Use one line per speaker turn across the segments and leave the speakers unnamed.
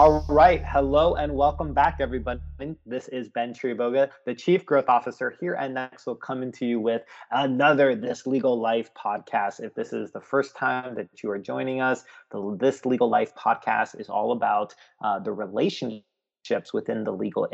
All right. Hello and welcome back, everybody. This is Ben Chiriboga, the Chief Growth Officer here at Nexl, coming to you with another This Legal Life podcast. If this is the first time that you are joining us, the This Legal Life podcast is all about uh, the relationships within the legal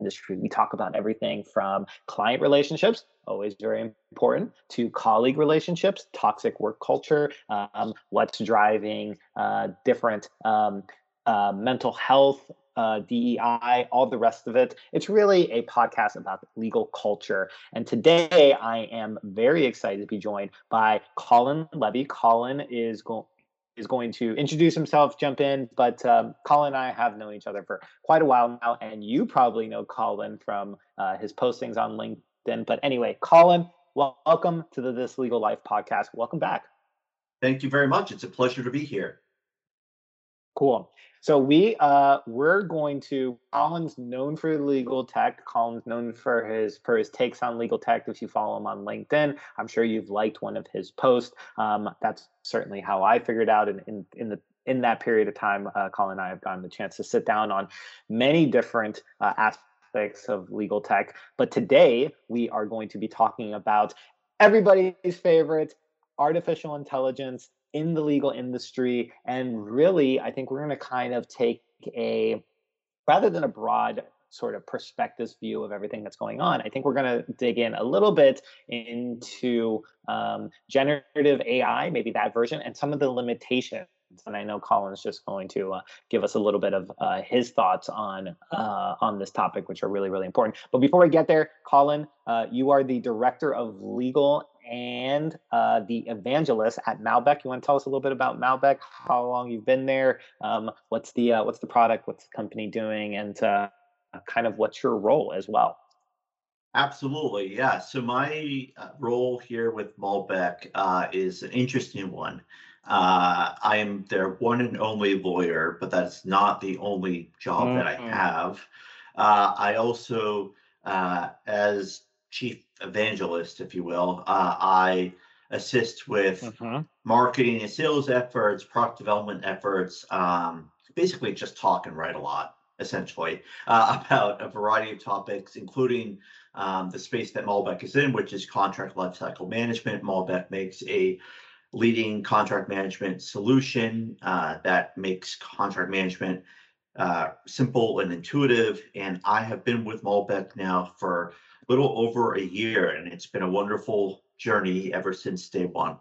industry. We talk about everything from client relationships, always very important, to colleague relationships, toxic work culture, um, what's driving uh, different. Um, uh, mental health, uh, DEI, all the rest of it. It's really a podcast about legal culture. And today I am very excited to be joined by Colin Levy. Colin is going is going to introduce himself, jump in. But um, Colin and I have known each other for quite a while now, and you probably know Colin from uh, his postings on LinkedIn. But anyway, Colin, welcome to the This Legal Life podcast. Welcome back.
Thank you very much. It's a pleasure to be here.
Cool. So we uh we're going to Colin's known for legal tech. Colin's known for his for his takes on legal tech. If you follow him on LinkedIn, I'm sure you've liked one of his posts. Um, that's certainly how I figured out in in, in the in that period of time, uh, Colin and I have gotten the chance to sit down on many different uh, aspects of legal tech. But today we are going to be talking about everybody's favorite artificial intelligence in the legal industry. And really, I think we're going to kind of take a, rather than a broad sort of perspectives view of everything that's going on, I think we're going to dig in a little bit into um, generative AI, maybe that version, and some of the limitations and I know Colin's just going to uh, give us a little bit of uh, his thoughts on uh, on this topic, which are really really important. But before we get there, Colin, uh, you are the director of legal and uh, the evangelist at Malbek. You want to tell us a little bit about Malbek? How long you've been there? Um, what's the uh, what's the product? What's the company doing? And uh, kind of what's your role as well?
Absolutely, yeah. So my uh, role here with Malbek uh, is an interesting one. Uh, I am their one and only lawyer, but that's not the only job mm-hmm. that I mm-hmm. have. I also, as chief evangelist, if you will. Uh, I assist with uh-huh. marketing and sales efforts, product development efforts, um, basically just talk and write a lot, essentially, uh, about a variety of topics, including um, the space that Malbek is in, which is contract lifecycle management. Malbek makes a leading contract management solution uh, that makes contract management uh, simple and intuitive. And I have been with Malbek now for little over a year, and it's been a wonderful journey ever since day one.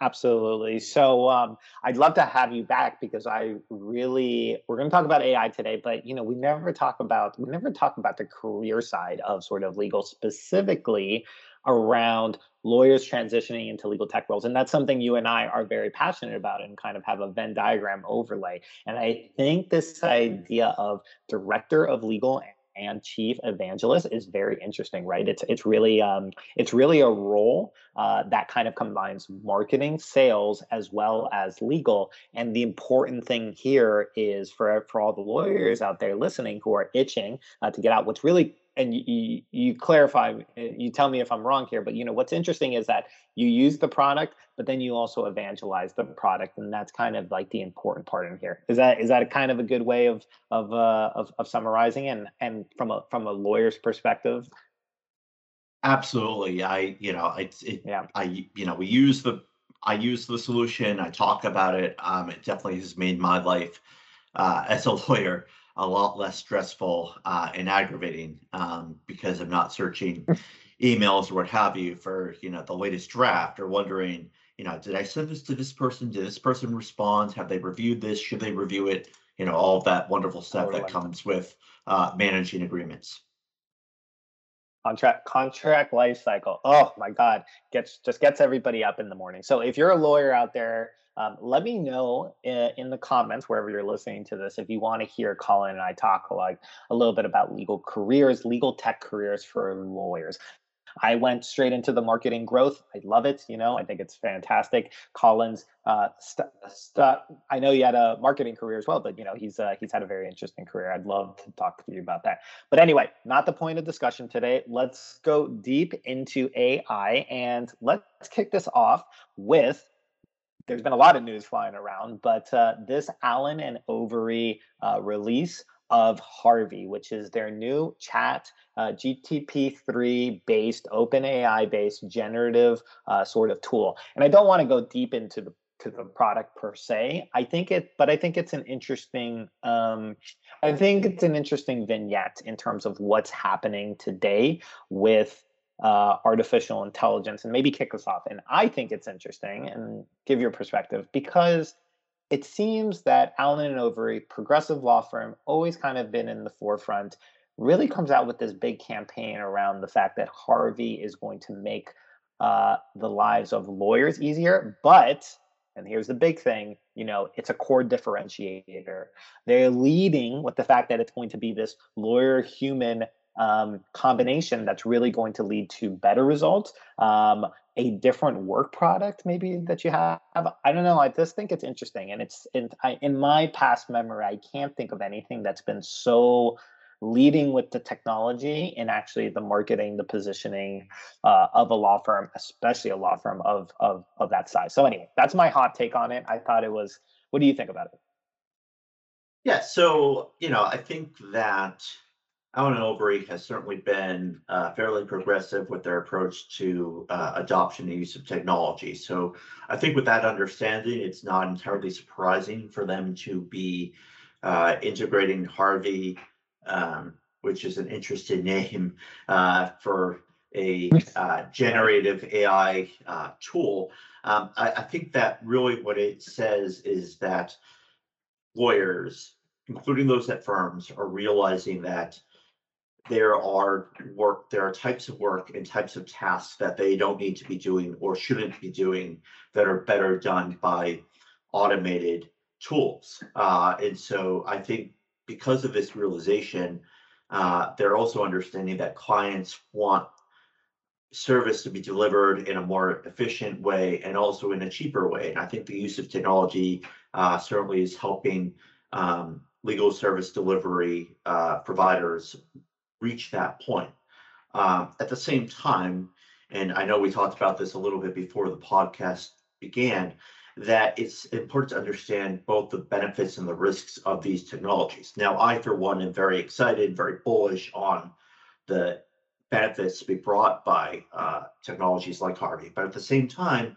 Absolutely. So um, I'd love to have you back because I really we're going to talk about AI today, but you know we never talk about we never talk about the career side of sort of legal specifically around lawyers transitioning into legal tech roles and that's something you and I are very passionate about and kind of have a Venn diagram overlay. And I think this idea of director of legal and chief evangelist is very interesting, right? It's it's really um, it's really a role uh, that kind of combines marketing, sales, as well as legal. And the important thing here is for for all the lawyers out there listening who are itching uh, to get out. What's really and you, you clarify you tell me if i'm wrong here but you know what's interesting is that you use the product but then you also evangelize the product and that's kind of like the important part in here. Is that is that a kind of a good way of of uh of, of summarizing and and from a from a lawyer's perspective?
Absolutely. I you know it's it, yeah. I you know we use the i use the solution. I talk about it. Um it definitely has made my life uh as a lawyer a lot less stressful uh, and aggravating um, because I'm not searching emails or what have you for you know the latest draft or wondering you know did I send this to this person? Did this person respond? Have they reviewed this? Should they review it? You know all of that wonderful stuff that comes with uh, managing agreements.
Contract contract life cycle. Oh my God, gets just gets everybody up in the morning. So if you're a lawyer out there um, let me know in, in, the comments wherever you're listening to this if you want to hear Colin and I talk like a little bit about legal careers, legal tech careers for lawyers. I went straight into the marketing growth. I love it. You know, I think it's fantastic. Collins, uh, st- st- I know you had a marketing career as well, but you know, he's uh, he's had a very interesting career. I'd love to talk to you about that. But anyway, not the point of discussion today. Let's go deep into AI and let's kick this off with there's been a lot of news flying around, but uh, this Allen and Overy uh, release of Harvey, which is their new chat uh, GTP3 based, OpenAI based generative uh, sort of tool. And I don't want to go deep into the to the product per se. I think it, but I think it's an interesting. Um, I think it's an interesting vignette in terms of what's happening today with uh, artificial intelligence, and maybe kick us off. And I think it's interesting, and give your perspective because it seems that Allen and Overy, progressive law firm, always kind of been in the forefront, really comes out with this big campaign around the fact that Harvey is going to make uh, the lives of lawyers easier. But, and here's the big thing, you know, it's a core differentiator. They're leading with the fact that it's going to be this lawyer human um, combination that's really going to lead to better results um, a different work product maybe that you have. I don't know i just think it's interesting and it's in, I, in my past memory i can't think of anything that's been so leading with the technology and actually the marketing the positioning uh, of a law firm especially a law firm of, of of that size. So anyway that's my hot take on it. I thought it was what do you think about it?
Yeah so you know i think that Allen and Overy has certainly been uh, fairly progressive with their approach to uh, adoption and use of technology. So I think with that understanding, it's not entirely surprising for them to be uh, integrating Harvey, um, which is an interesting name uh, for a uh, generative AI uh, tool. Um, I, I think that really what it says is that lawyers, including those at firms, are realizing that there are work, there are types of work and types of tasks that they don't need to be doing or shouldn't be doing that are better done by automated tools. Uh, and so I think because of this realization, uh, they're also understanding that clients want service to be delivered in a more efficient way and also in a cheaper way. And I think the use of technology uh, certainly is helping um, legal service delivery uh, providers reach that point. Um, at the same time, and I know we talked about this a little bit before the podcast began, that it's important to understand both the benefits and the risks of these technologies. Now, I, for one, am very excited, very bullish on the benefits to be brought by uh, technologies like Harvey, but at the same time,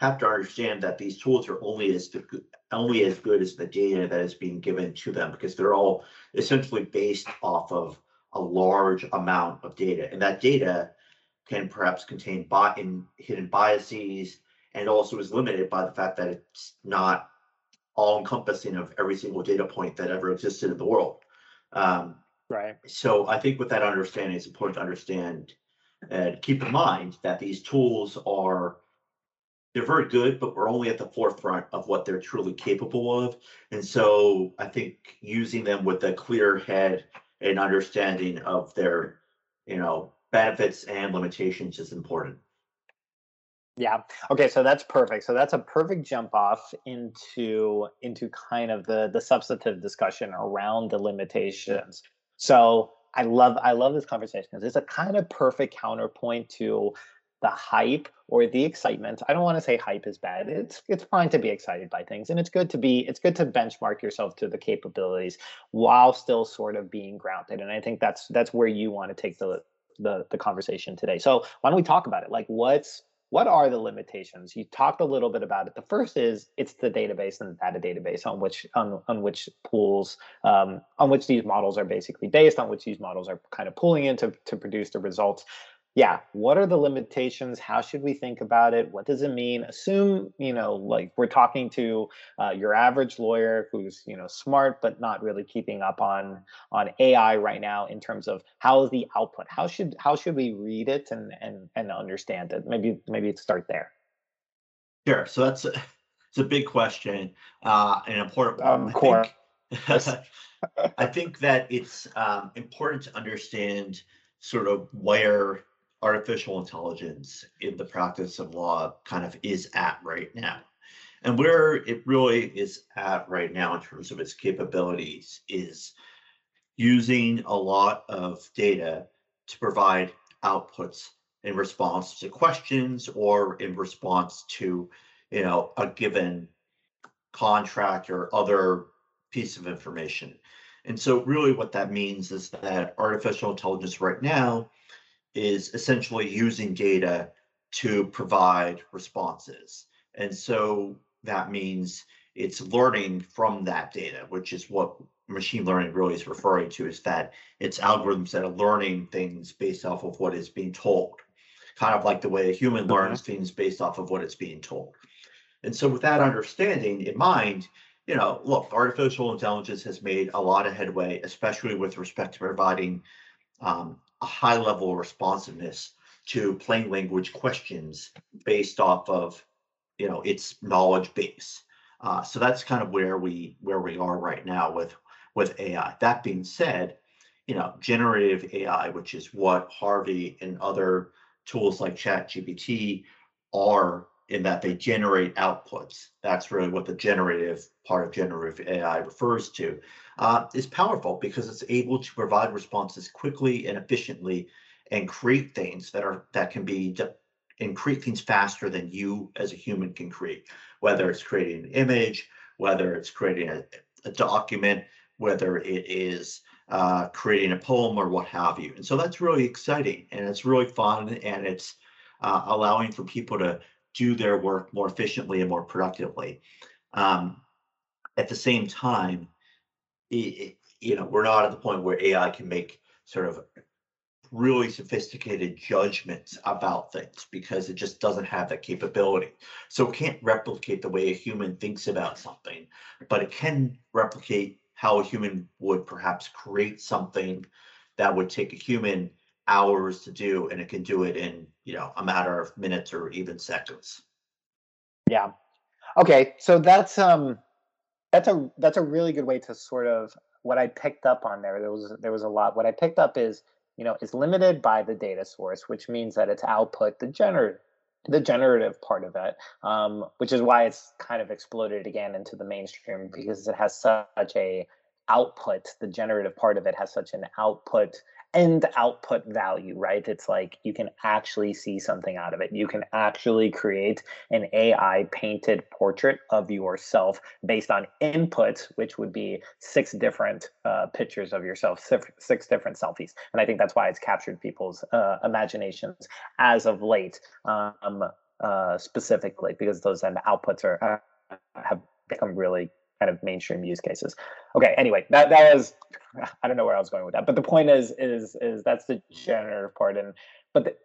have to understand that these tools are only as only as good as the data that is being given to them because they're all essentially based off of a large amount of data. And that data can perhaps contain bi- in hidden biases and also is limited by the fact that it's not all encompassing of every single data point that ever existed in the world. Um,
right.
So I think with that understanding, it's important to understand and keep in mind that these tools are they're very good, but we're only at the forefront of what they're truly capable of. And so I think using them with a clear head an understanding of their, you know, benefits and limitations is important.
Yeah. Okay. So that's perfect. So that's a perfect jump off into into kind of the the substantive discussion around the limitations. So I love I love this conversation because it's a kind of perfect counterpoint to the hype or the excitement. I don't want to say hype is bad. It's it's fine to be excited by things and it's good to be it's good to benchmark yourself to the capabilities while still sort of being grounded. And I think that's that's where you want to take the the the conversation today. So why don't we talk about it? Like what's what are the limitations? You talked a little bit about it. The first is it's the database and the data database on which on, on which pools um, on which these models are basically based, on which these models are kind of pulling in to, to produce the results yeah what are the limitations? How should we think about it? What does it mean? Assume you know like we're talking to uh, your average lawyer who's you know smart but not really keeping up on on ai right now in terms of how is the output? How should how should we read it and and and understand it? Maybe maybe start there.
Sure. So that's a, it's a big question uh an important one. Um, core. I, think, I think that it's um, important to understand sort of where artificial intelligence in the practice of law kind of is at right now. And where it really is at right now in terms of its capabilities is using a lot of data to provide outputs in response to questions or in response to you know, a given contract or other piece of information. And so really what that means is that artificial intelligence right now is essentially using data to provide responses. And so that means it's learning from that data, which is what machine learning really is referring to, is that it's algorithms that are learning things based off of what is being told, kind of like the way a human mm-hmm. learns things based off of what it's being told. And so with that understanding in mind, you know, look, artificial intelligence has made a lot of headway, especially with respect to providing um, a high level responsiveness to plain language questions based off of, you know, its knowledge base. Uh, so that's kind of where we where we are right now with with AI. That being said, you know, generative AI, which is what Harvey and other tools like ChatGPT are in that they generate outputs. That's really what the generative part of generative AI refers to. Uh, is powerful because it's able to provide responses quickly and efficiently and create things that are that can be and create things faster than you as a human can create whether it's creating an image whether it's creating a, a document whether it is uh, creating a poem or what have you and so that's really exciting and it's really fun and it's uh, allowing for people to do their work more efficiently and more productively. Um, at the same time, it, you know, we're not at the point where AI can make sort of really sophisticated judgments about things because it just doesn't have that capability. So it can't replicate the way a human thinks about something, but it can replicate how a human would perhaps create something that would take a human hours to do and it can do it in you know a matter of minutes or even seconds.
Yeah. Okay so that's um that's a that's a really good way to sort of what i picked up on there there was there was a lot. What i picked up is you know it's limited by the data source which means that its output the generative the generative part of it um, which is why it's kind of exploded again into the mainstream because it has such a output the generative part of it has such an output end output value, right? It's like you can actually see something out of it. You can actually create an AI painted portrait of yourself based on inputs, which would be six different uh, pictures of yourself, six different selfies. And I think that's why it's captured people's uh, imaginations as of late, um, uh, specifically because those end outputs are uh, have become really kind of mainstream use cases. Okay, anyway, that that was I don't know where I was going with that, but the point is is is that's the generative part, and but the,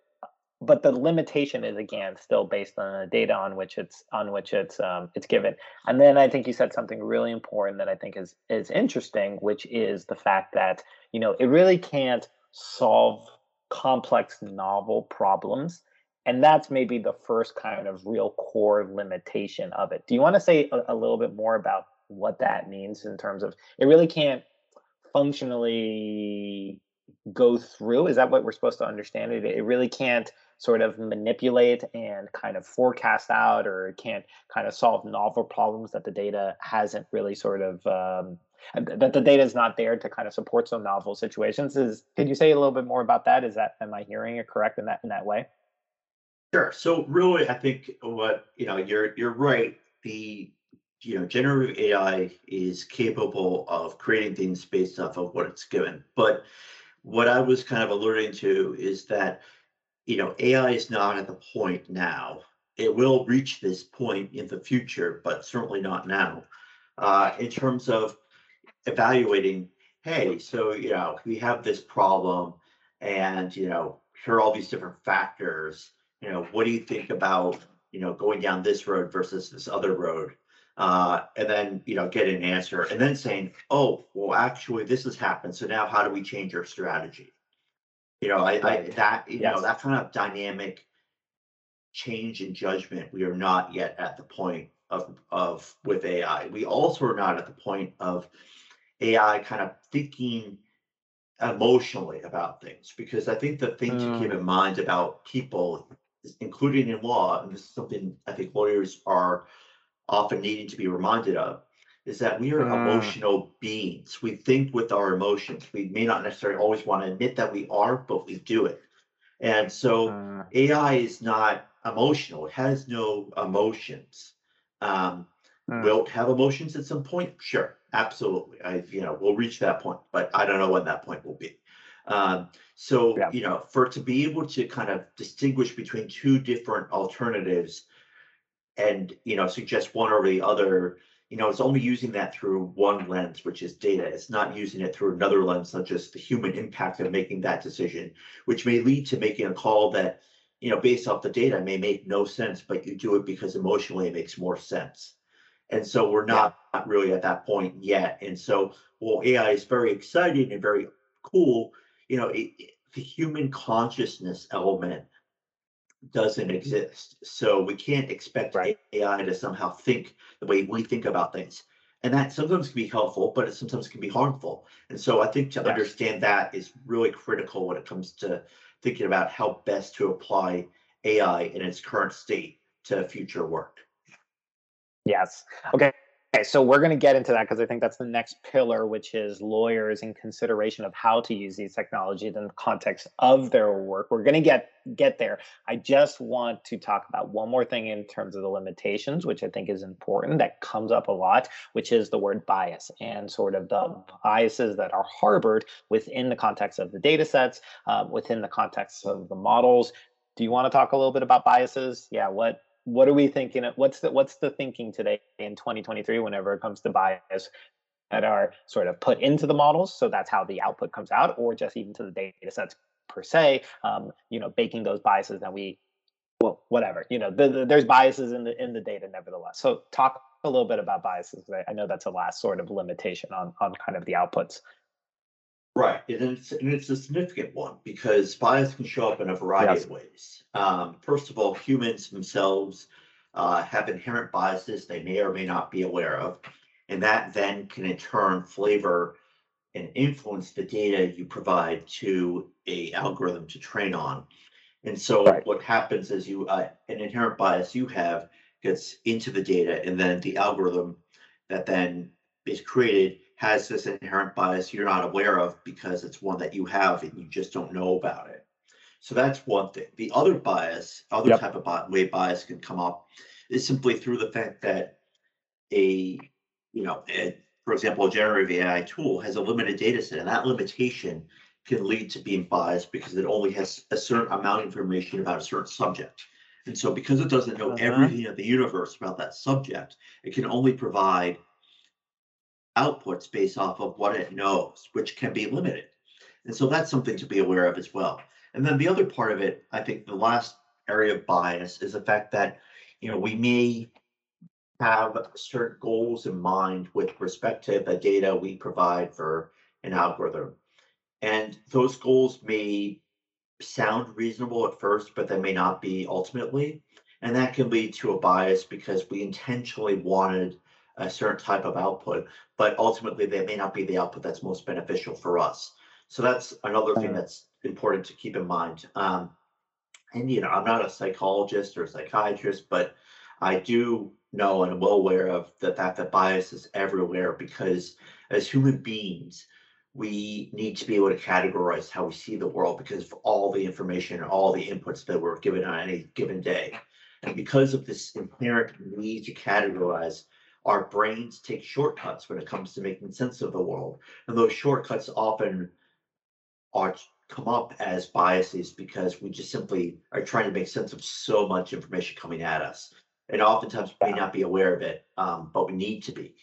but the limitation is again still based on the data on which it's on which it's um, it's given. And then I think you said something really important that I think is is interesting, which is the fact that you know it really can't solve complex novel problems and that's maybe the first kind of real core limitation of it do you want to say a, a little bit more about what that means in terms of it really can't functionally go through is that what we're supposed to understand it? It really can't sort of manipulate and kind of forecast out or it can't kind of solve novel problems that the data hasn't really sort of um, that the data is not there to kind of support some novel situations. Is could you say a little bit more about that? Is that am i hearing it correct in that in that way?
Sure. So really i think what you know you're you're right. The you know, generative AI is capable of creating things based off of what it's given. But what I was kind of alluding to is that, you know, AI is not at the point now. It will reach this point in the future, but certainly not now. Uh, in terms of evaluating, hey, so you know, we have this problem, and you know, here are all these different factors. You know, what do you think about you know going down this road versus this other road? Uh, and then you know get an answer and then saying oh well actually this has happened so now how do we change our strategy you know i, I that you yes. know that kind of dynamic change in judgment we are not yet at the point of of with ai we also are not at the point of ai kind of thinking emotionally about things because i think the thing mm. to keep mm. in mind about people including in law and this is something i think lawyers are often needing to be reminded of is that we are mm. emotional beings. We think with our emotions. We may not necessarily always want to admit that we are, but we do it. And so mm. AI is not emotional, it has no emotions. Um, mm. Will have emotions at some point? Sure, absolutely. I, you know, we'll reach that point, but I don't know when that point will be. Um, so, yeah. you know, for to be able to kind of distinguish between two different alternatives and, you know, suggest one or the other, you know, it's only using that through one lens, which is data. It's not using it through another lens, such as the human impact of making that decision, which may lead to making a call that, you know, based off the data may make no sense, but you do it because emotionally it makes more sense. And so we're not, not really at that point yet. And so, well, AI is very exciting and very cool, you know, it, it, the human consciousness element doesn't exist. So we can't expect right. AI to somehow think the way we think about things. And that sometimes can be helpful, but it sometimes can be harmful. And so I think to yes. understand that is really critical when it comes to thinking about how best to apply AI in its current state to future work.
Yes. Okay. Okay, so we're going to get into that because I think that's the next pillar, which is lawyers in consideration of how to use these technologies in the context of their work. We're going to get get there. I just want to talk about one more thing in terms of the limitations, which I think is important. That comes up a lot, which is the word bias and sort of the biases that are harbored within the context of the data sets, um, within the context of the models. Do you want to talk a little bit about biases? Yeah, what what are we thinking? What's the what's the thinking today in 2023 whenever it comes to bias that are sort of put into the models? So that's how the output comes out, or just even to the data sets per se. Um, you know, baking those biases that we, well, whatever. You know, the, the, there's biases in the in the data nevertheless. So talk a little bit about biases. I, I know that's a last sort of limitation on on kind of the outputs.
Right, and it's and it's a significant one because bias can show up in a variety yes. of ways. Um, first of all, humans themselves uh, have inherent biases they may or may not be aware of, and that then can in turn flavor and influence the data you provide to a algorithm to train on. And so right. what happens is you uh, an inherent bias you have gets into the data, and then the algorithm that then is created has this inherent bias you're not aware of because it's one that you have and you just don't know about it. So that's one thing. The other bias, other yep. type of bi- way bias can come up is simply through the fact that a, you know, a, for example, a generative AI tool has a limited data set, and that limitation can lead to being biased because it only has a certain amount of information about a certain subject. And so, because it doesn't know uh-huh. everything of the universe about that subject, it can only provide outputs based off of what it knows, which can be limited. And so that's something to be aware of as well. And then the other part of it, I think the last area of bias is the fact that, you know, we may have certain goals in mind with respect to the data we provide for an algorithm. And those goals may sound reasonable at first, but they may not be ultimately. And that can lead to a bias because we intentionally wanted a certain type of output, but ultimately they may not be the output that's most beneficial for us. So that's another thing that's important to keep in mind. Um, and you know, I'm not a psychologist or a psychiatrist, but I do know and am well aware of the fact that bias is everywhere because as human beings, we need to be able to categorize how we see the world because of all the information and all the inputs that we're given on any given day. And because of this inherent need to categorize, our brains take shortcuts when it comes to making sense of the world. And those shortcuts often are come up as biases because we just simply are trying to make sense of so much information coming at us. And oftentimes we may not be aware of it, um, but we need to be.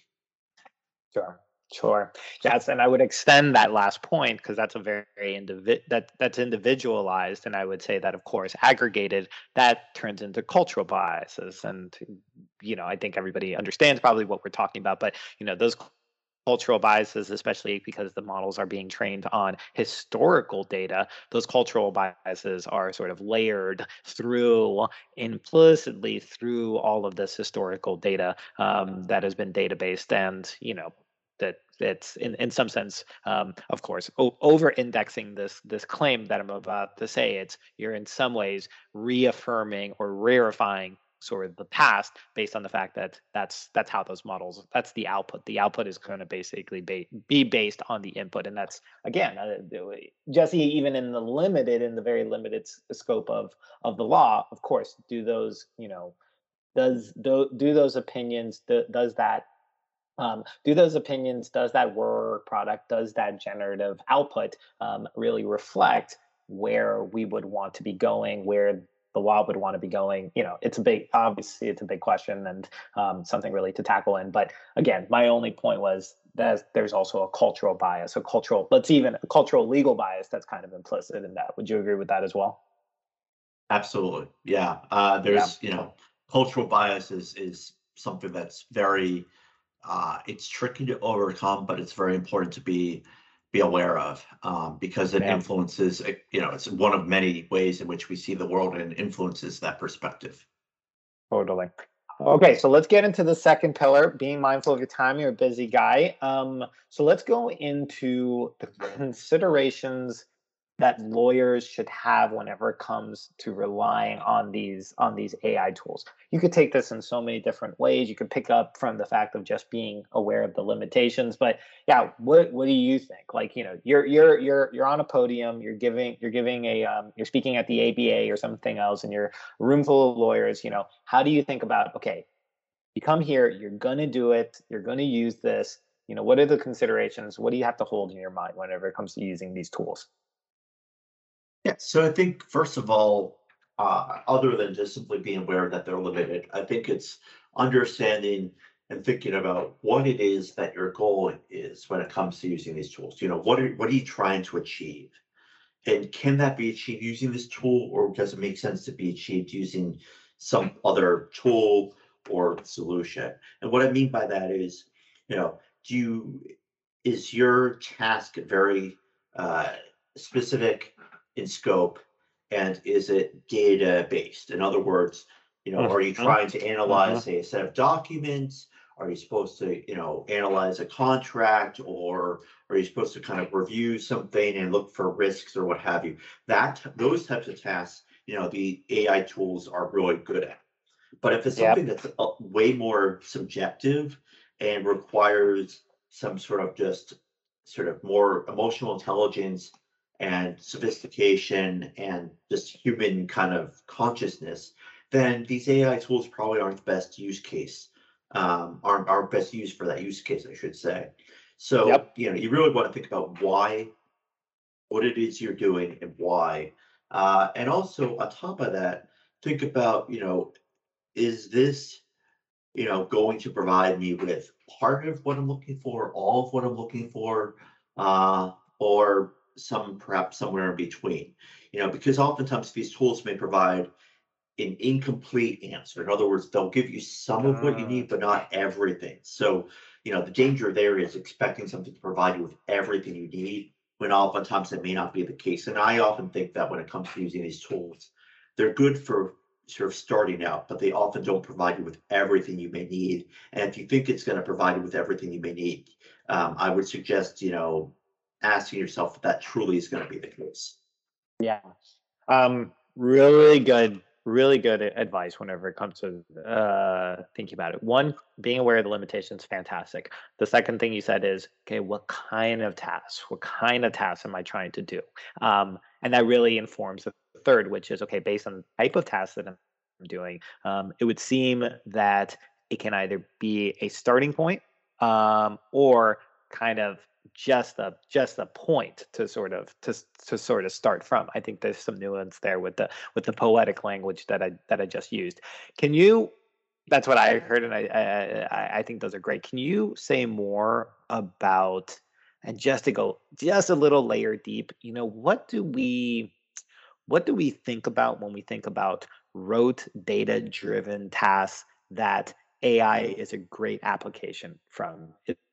Sure. Sure. Yes, and I would extend that last point because that's a very indivi- that that's individualized, and I would say that, of course, aggregated that turns into cultural biases, and you know, I think everybody understands probably what we're talking about, but you know, those cultural biases, especially because the models are being trained on historical data, those cultural biases are sort of layered through implicitly through all of this historical data um, that has been databased and you know it's in, in some sense um, of course o- over indexing this this claim that i'm about to say. It's you're in some ways reaffirming or rarefying sort of the past based on the fact that that's that's how those models that's the output. The output is going to basically be, be based on the input. And that's again uh, jesse even in the limited in the very limited scope of of the law of course do those you know does do, do those opinions do, does that um, do those opinions does that work product does that generative output um, really reflect where we would want to be going where the law would want to be going? You know it's a big obviously it's a big question and um, something really to tackle in but again my only point was that there's also a cultural bias a cultural let's even a cultural legal bias that's kind of implicit in that. Would you agree with that as well?
Absolutely yeah. Uh, there's yeah. you know cultural bias is is something that's very uh, it's tricky to overcome, but it's very important to be be aware of um, because it yeah. influences. Eh, you know, it's one of many ways in which we see the world and influences that perspective.
Totally. Okay, so let's get into the second pillar, being mindful of your time. You're a busy guy. Um, so let's go into the considerations that lawyers should have whenever it comes to relying on these on these AI tools. You could take this in so many different ways. You could pick up from the fact of just being aware of the limitations. But yeah, what what do you think? Like, you know, you're you're you're you're on a podium, you're giving you're giving a um, you're speaking at the ABA or something else, and you're a room full of lawyers. You know, how do you think about okay, you come here, you're gonna do it, you're gonna use this. You know, what are the considerations? What do you have to hold in your mind whenever it comes to using these tools?
Yeah, so I think first of all, uh, other than just simply being aware that they're limited, I think it's understanding and thinking about what it is that your goal is when it comes to using these tools. You know, what are what are you trying to achieve? And can that be achieved using this tool, or does it make sense to be achieved using some other tool or solution? And what I mean by that is, you know, do you is your task very uh, specific in scope and is it data based? In other words, you know, are you mm-hmm. trying to analyze, mm-hmm. say, a set of documents? Are you supposed to, you know, analyze a contract or are you supposed to kind of review something and look for risks or what have you? That those types of tasks, you know, the AI tools are really good at. But if it's something yep. that's way more subjective and requires some sort of just sort of more emotional intelligence and sophistication and just human kind of consciousness, then these AI tools probably aren't the best use case, um, aren't, aren't best used for that use case, I should say. So, yep. you know, you really want to think about why, what it is you're doing and why. Uh, and also on top of that, think about, you know, is this, you know, going to provide me with part of what I'm looking for, all of what I'm looking for, uh, or some perhaps somewhere in between. You know, because oftentimes these tools may provide an incomplete answer. In other words, they'll give you some of what you need, ah. but not everything. So, you know, the danger there is expecting something to provide you with everything you need when oftentimes it may not be the case. And I often think that when it comes to using these tools, they're good for sort of starting out, but they often don't provide you with everything you may need. And if you think it's going to provide you with everything you may need, um, I would suggest, you know, asking yourself if that truly is going to be the case.
Yeah. Um, really good, really good advice whenever it comes to uh, thinking about it. One, being aware of the limitations, fantastic. The second thing you said is, okay, what kind of tasks? What kind of tasks am I trying to do? Um, and that really informs the third, which is, okay, based on the type of tasks that I'm doing, um, it would seem that it can either be a starting point um, or kind of just a just a point to sort of to to sort of start from. I think there's some nuance there with the with the poetic language that I that I just used. Can you? That's what I heard, and I I, I think those are great. Can you say more about and just to go just a little layer deep? You know, what do we what do we think about when we think about rote data driven tasks that AI is a great application from?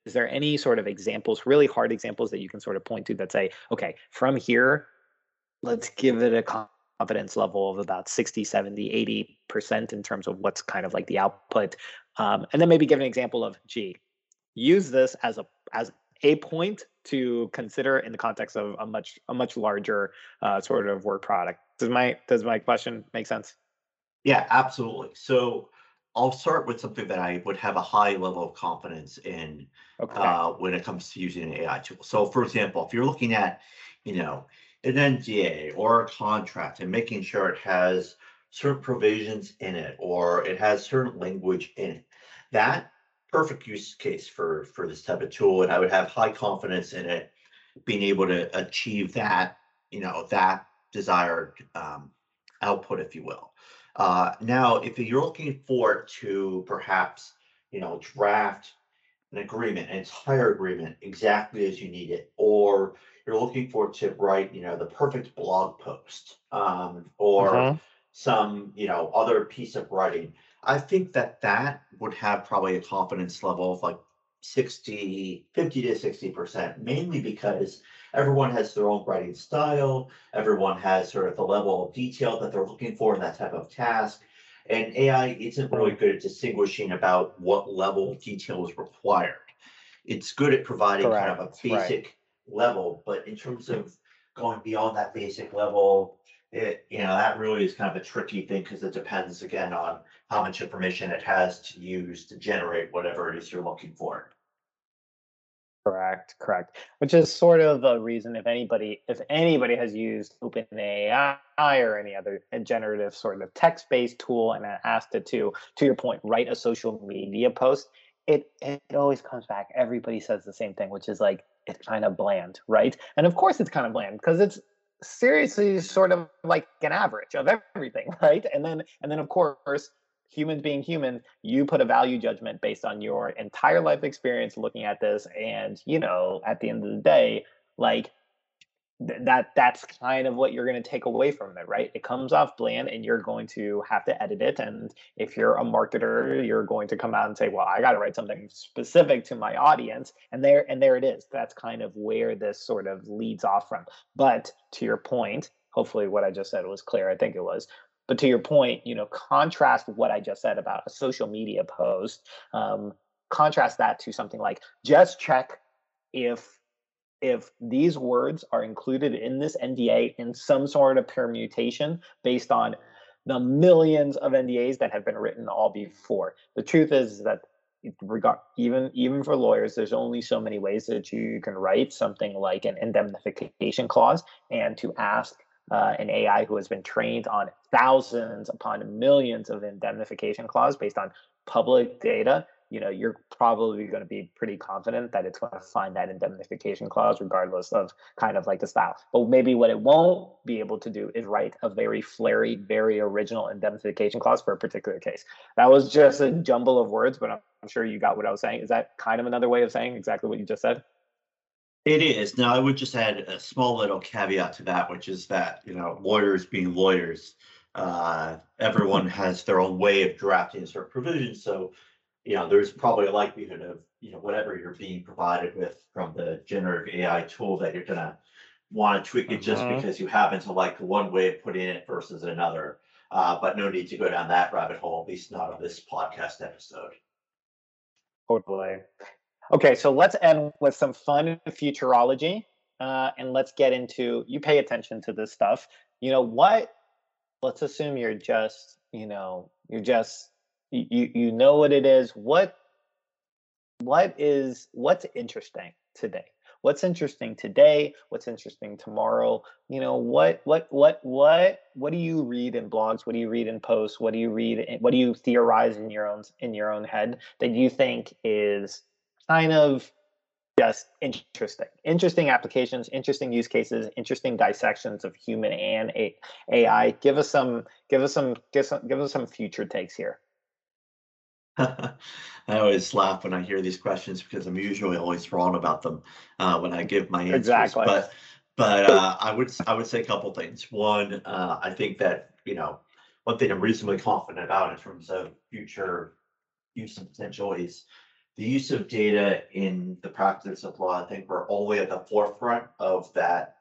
There any sort of examples, really hard examples that you can sort of point to that say, okay, from here, let's give it a confidence level of about 60, 70, 80% in terms of what's kind of like the output. Um, and then maybe give an example of, gee, use this as a as a point to consider in the context of a much a much larger uh, sort of work product. Does my does my question make sense?
Yeah, absolutely. So I'll start with something that I would have a high level of confidence in okay. uh, when it comes to using an AI tool. So, for example, if you're looking at, you know, an NDA or a contract and making sure it has certain provisions in it, or it has certain language in it. That perfect use case for for this type of tool, and I would have high confidence in it being able to achieve that, you know, that desired um, output, if you will. Uh, now, if you're looking for to perhaps, you know, draft an agreement, an entire agreement, exactly as you need it, or you're looking for to write, you know, the perfect blog post, um, or
Mhm.
some, you know, other piece of writing. I think that that would have probably a confidence level of like 60, 50 to 60%, mainly because everyone has their own writing style. Everyone has sort of the level of detail that they're looking for in that type of task. And AI isn't really good at distinguishing about what level of detail is required. It's good at providing kind of a
Correct, right.
basic level, but in terms of going beyond that basic level, it, you know, that really is kind of a tricky thing because it depends again on how much information it has to use to generate whatever it is you're looking for.
Correct, correct. Which is sort of a reason if anybody if anybody has used OpenAI or any other uh, generative sort of text-based tool and asked it to, to your point, write a social media post, it it always comes back. Everybody says the same thing, which is like it's kind of bland, right? And of course it's kind of bland because it's seriously sort of like an average of everything, right? And then and then of course humans being human, you put a value judgment based on your entire life experience looking at this. And, you know, at the end of the day, like th- that that's kind of what you're going to take away from it right it comes off bland and you're going to have to edit it and if you're a marketer you're going to come out and say well i got to write something specific to my audience and there and there it is that's kind of where this sort of leads off from but to your point hopefully what i just said was clear i think it was but to your point, you know, contrast what I just said about a social media post. Um, contrast that to something like just check if if these words are included in this NDA in some sort of permutation based on the millions of NDAs that have been written all before. The truth is that regard even even for lawyers there's only so many ways that you can write something like an indemnification clause and to ask uh, an AI who has been trained on thousands upon millions of indemnification clause based on public data, you know, you're probably going to be pretty confident that it's going to find that indemnification clause regardless of kind of like the style. But maybe what it won't be able to do is write a very flary, very original indemnification clause for a particular case. That was just a jumble of words, but I'm, I'm sure you got what I was saying. Is that kind of another way of saying exactly what you just said?
It is. Now, I would just add a small little caveat to that, which is that, you know, lawyers being lawyers, uh, everyone has their own way of drafting certain provisions. So, you know, there's probably a likelihood of, you know, whatever you're being provided with from the generative AI tool that you're gonna want to tweak it just
Mhm.
because you happen to like one way of putting it versus another. Uh, but no need to go down that rabbit hole, at least not on this podcast episode.
Totally. Okay, so let's end with some fun futurology, uh, and let's get into. You pay attention to this stuff. You know what? Let's assume you're just, you know, you're just, you you know what it is. What what is what's interesting today? What's interesting today? What's interesting tomorrow? You know what what what what what do you read in blogs? What do you read in posts? What do you read? In, what do you theorize in your own in your own head that you think is kind of just interesting interesting applications interesting use cases interesting dissections of human and ai give us some give us some give, some, give us some future takes here
I always laugh when I hear these questions because I'm usually always wrong about them uh, when I give my answers.
Exactly.
But but uh, I would I would say a couple things. One, uh, I think that you know one thing I'm reasonably confident about in terms of future use and potential is the use of data in the practice of law. I think we're only at the forefront of that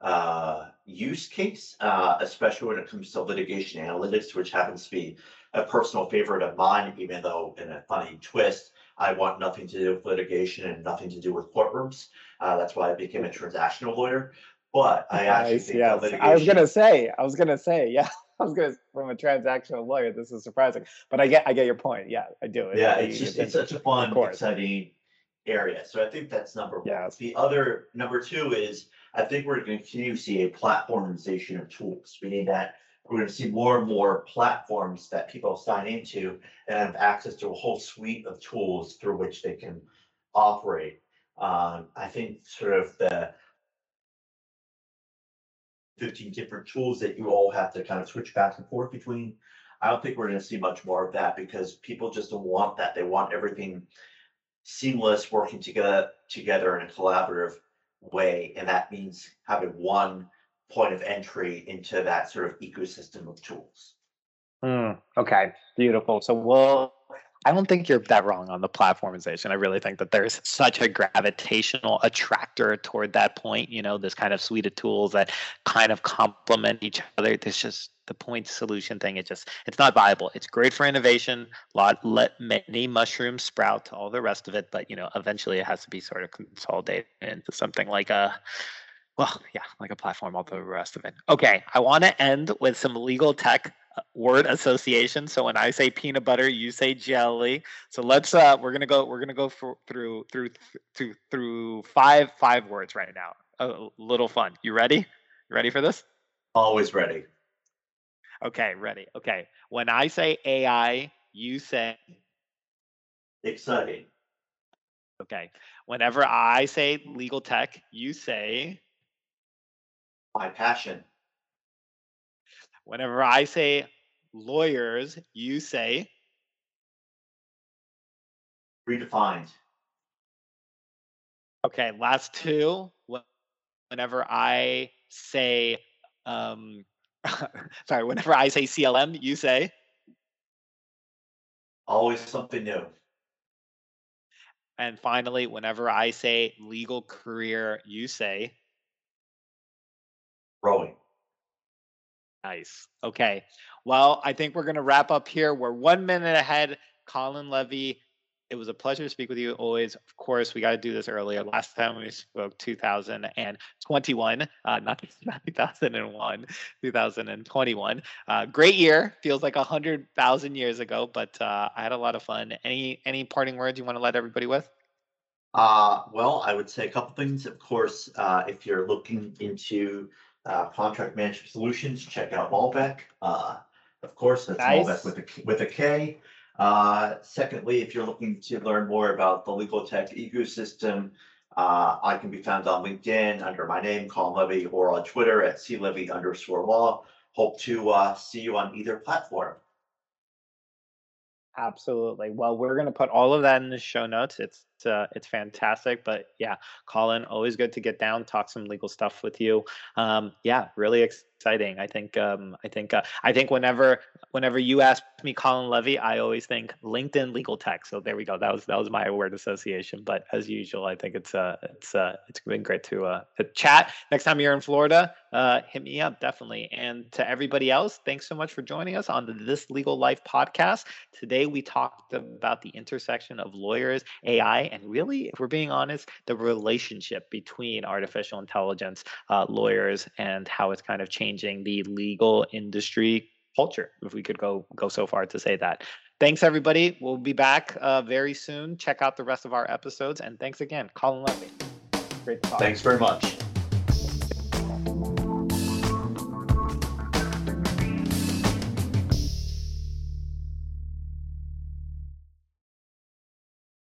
uh, use case, uh, especially when it comes to litigation analytics, which happens to be a personal favorite of mine, even though in a funny twist, I want nothing to do with litigation and nothing to do with courtrooms. Uh, that's why I became a transactional lawyer. But I actually
Nice,
think
yes.
litigation.
i was gonna say i was gonna say yeah i was gonna from a transactional lawyer this is surprising but i get i get your point yeah i do
Yeah,
I-
it's just, it's such a fun, exciting area. So I think that's number one.
Yes.
The other, number two is, I think we're gonna continue to see a platformization of tools, meaning that we're going to see more and more platforms that people sign into and have access to a whole suite of tools through which they can operate. Um, I think sort of the 15 different tools that you all have to kind of switch back and forth between. I don't think we're going to see much more of that because people just don't want that. They want everything seamless, working together together in a collaborative way, and that means having one point of entry into that sort of ecosystem of tools.
Mm, okay, beautiful. So we'll I don't think you're that wrong on the platformization. I really think that there's such a gravitational attractor toward that point. You know, this kind of suite of tools that kind of complement each other. There's just the point solution thing. It just it's not viable. It's great for innovation. Lot let many mushrooms sprout all the rest of it, but you know, eventually it has to be sort of consolidated into something like a well, yeah, like a platform, all the rest of it. Okay, I want to end with some legal tech word association. So when I say peanut butter, you say jelly. So let's uh we're gonna go we're gonna go for, through through through through five five words right now. A little fun. You ready? You ready for this?
Always ready.
Okay, ready. Okay. When I say AI, you say
exciting.
Okay. Whenever I say legal tech, you say
my passion.
Whenever I say lawyers, you say
redefined.
Okay, last two. Whenever I say, um, sorry, whenever I say CLM, you say
always something new.
And finally, whenever I say legal career, you say
growing.
Nice. Okay. Well, I think we're going to wrap up here. We're one minute ahead. Colin Levy, it was a pleasure to speak with you always. Of course, we got to do this earlier. Last time we spoke 2021, uh, not, 2001, 2021. Uh, great year. Feels like a hundred thousand years ago, but uh, I had a lot of fun. Any any parting words you want to let everybody with?
Uh, well, I would say a couple things. Of course, uh, if you're looking into uh, contract management solutions, check out Malbek. Uh, of course, that's nice. Malbek with a, with a K. Uh, secondly, if you're looking to learn more about the legal tech ecosystem, uh, I can be found on LinkedIn under my name, Colin Levy, or on Twitter at clevy underscore law. Hope to uh, see you on either platform.
Absolutely. Well, we're going to put all of that in the show notes. It's uh, it's fantastic. But yeah, Colin, always good to get down, talk some legal stuff with you. Um, yeah, really exciting. I think um, I think uh, I think whenever whenever you ask me Colin Levy, I always think LinkedIn legal tech. So there we go. That was that was my word association. But as usual, I think it's uh it's uh it's been great to uh to chat. Next time you're in Florida, uh, hit me up definitely. And to everybody else, thanks so much for joining us on the This Legal Life podcast. Today we talked about the intersection of lawyers, AI, and really, if we're being honest, the relationship between artificial intelligence, uh, lawyers, and how it's kind of changing the legal industry culture, if we could go go so far to say that. Thanks, everybody. We'll be back uh, very soon. Check out the rest of our episodes, and thanks again, Colin Levy.
Great talk. Thanks very much.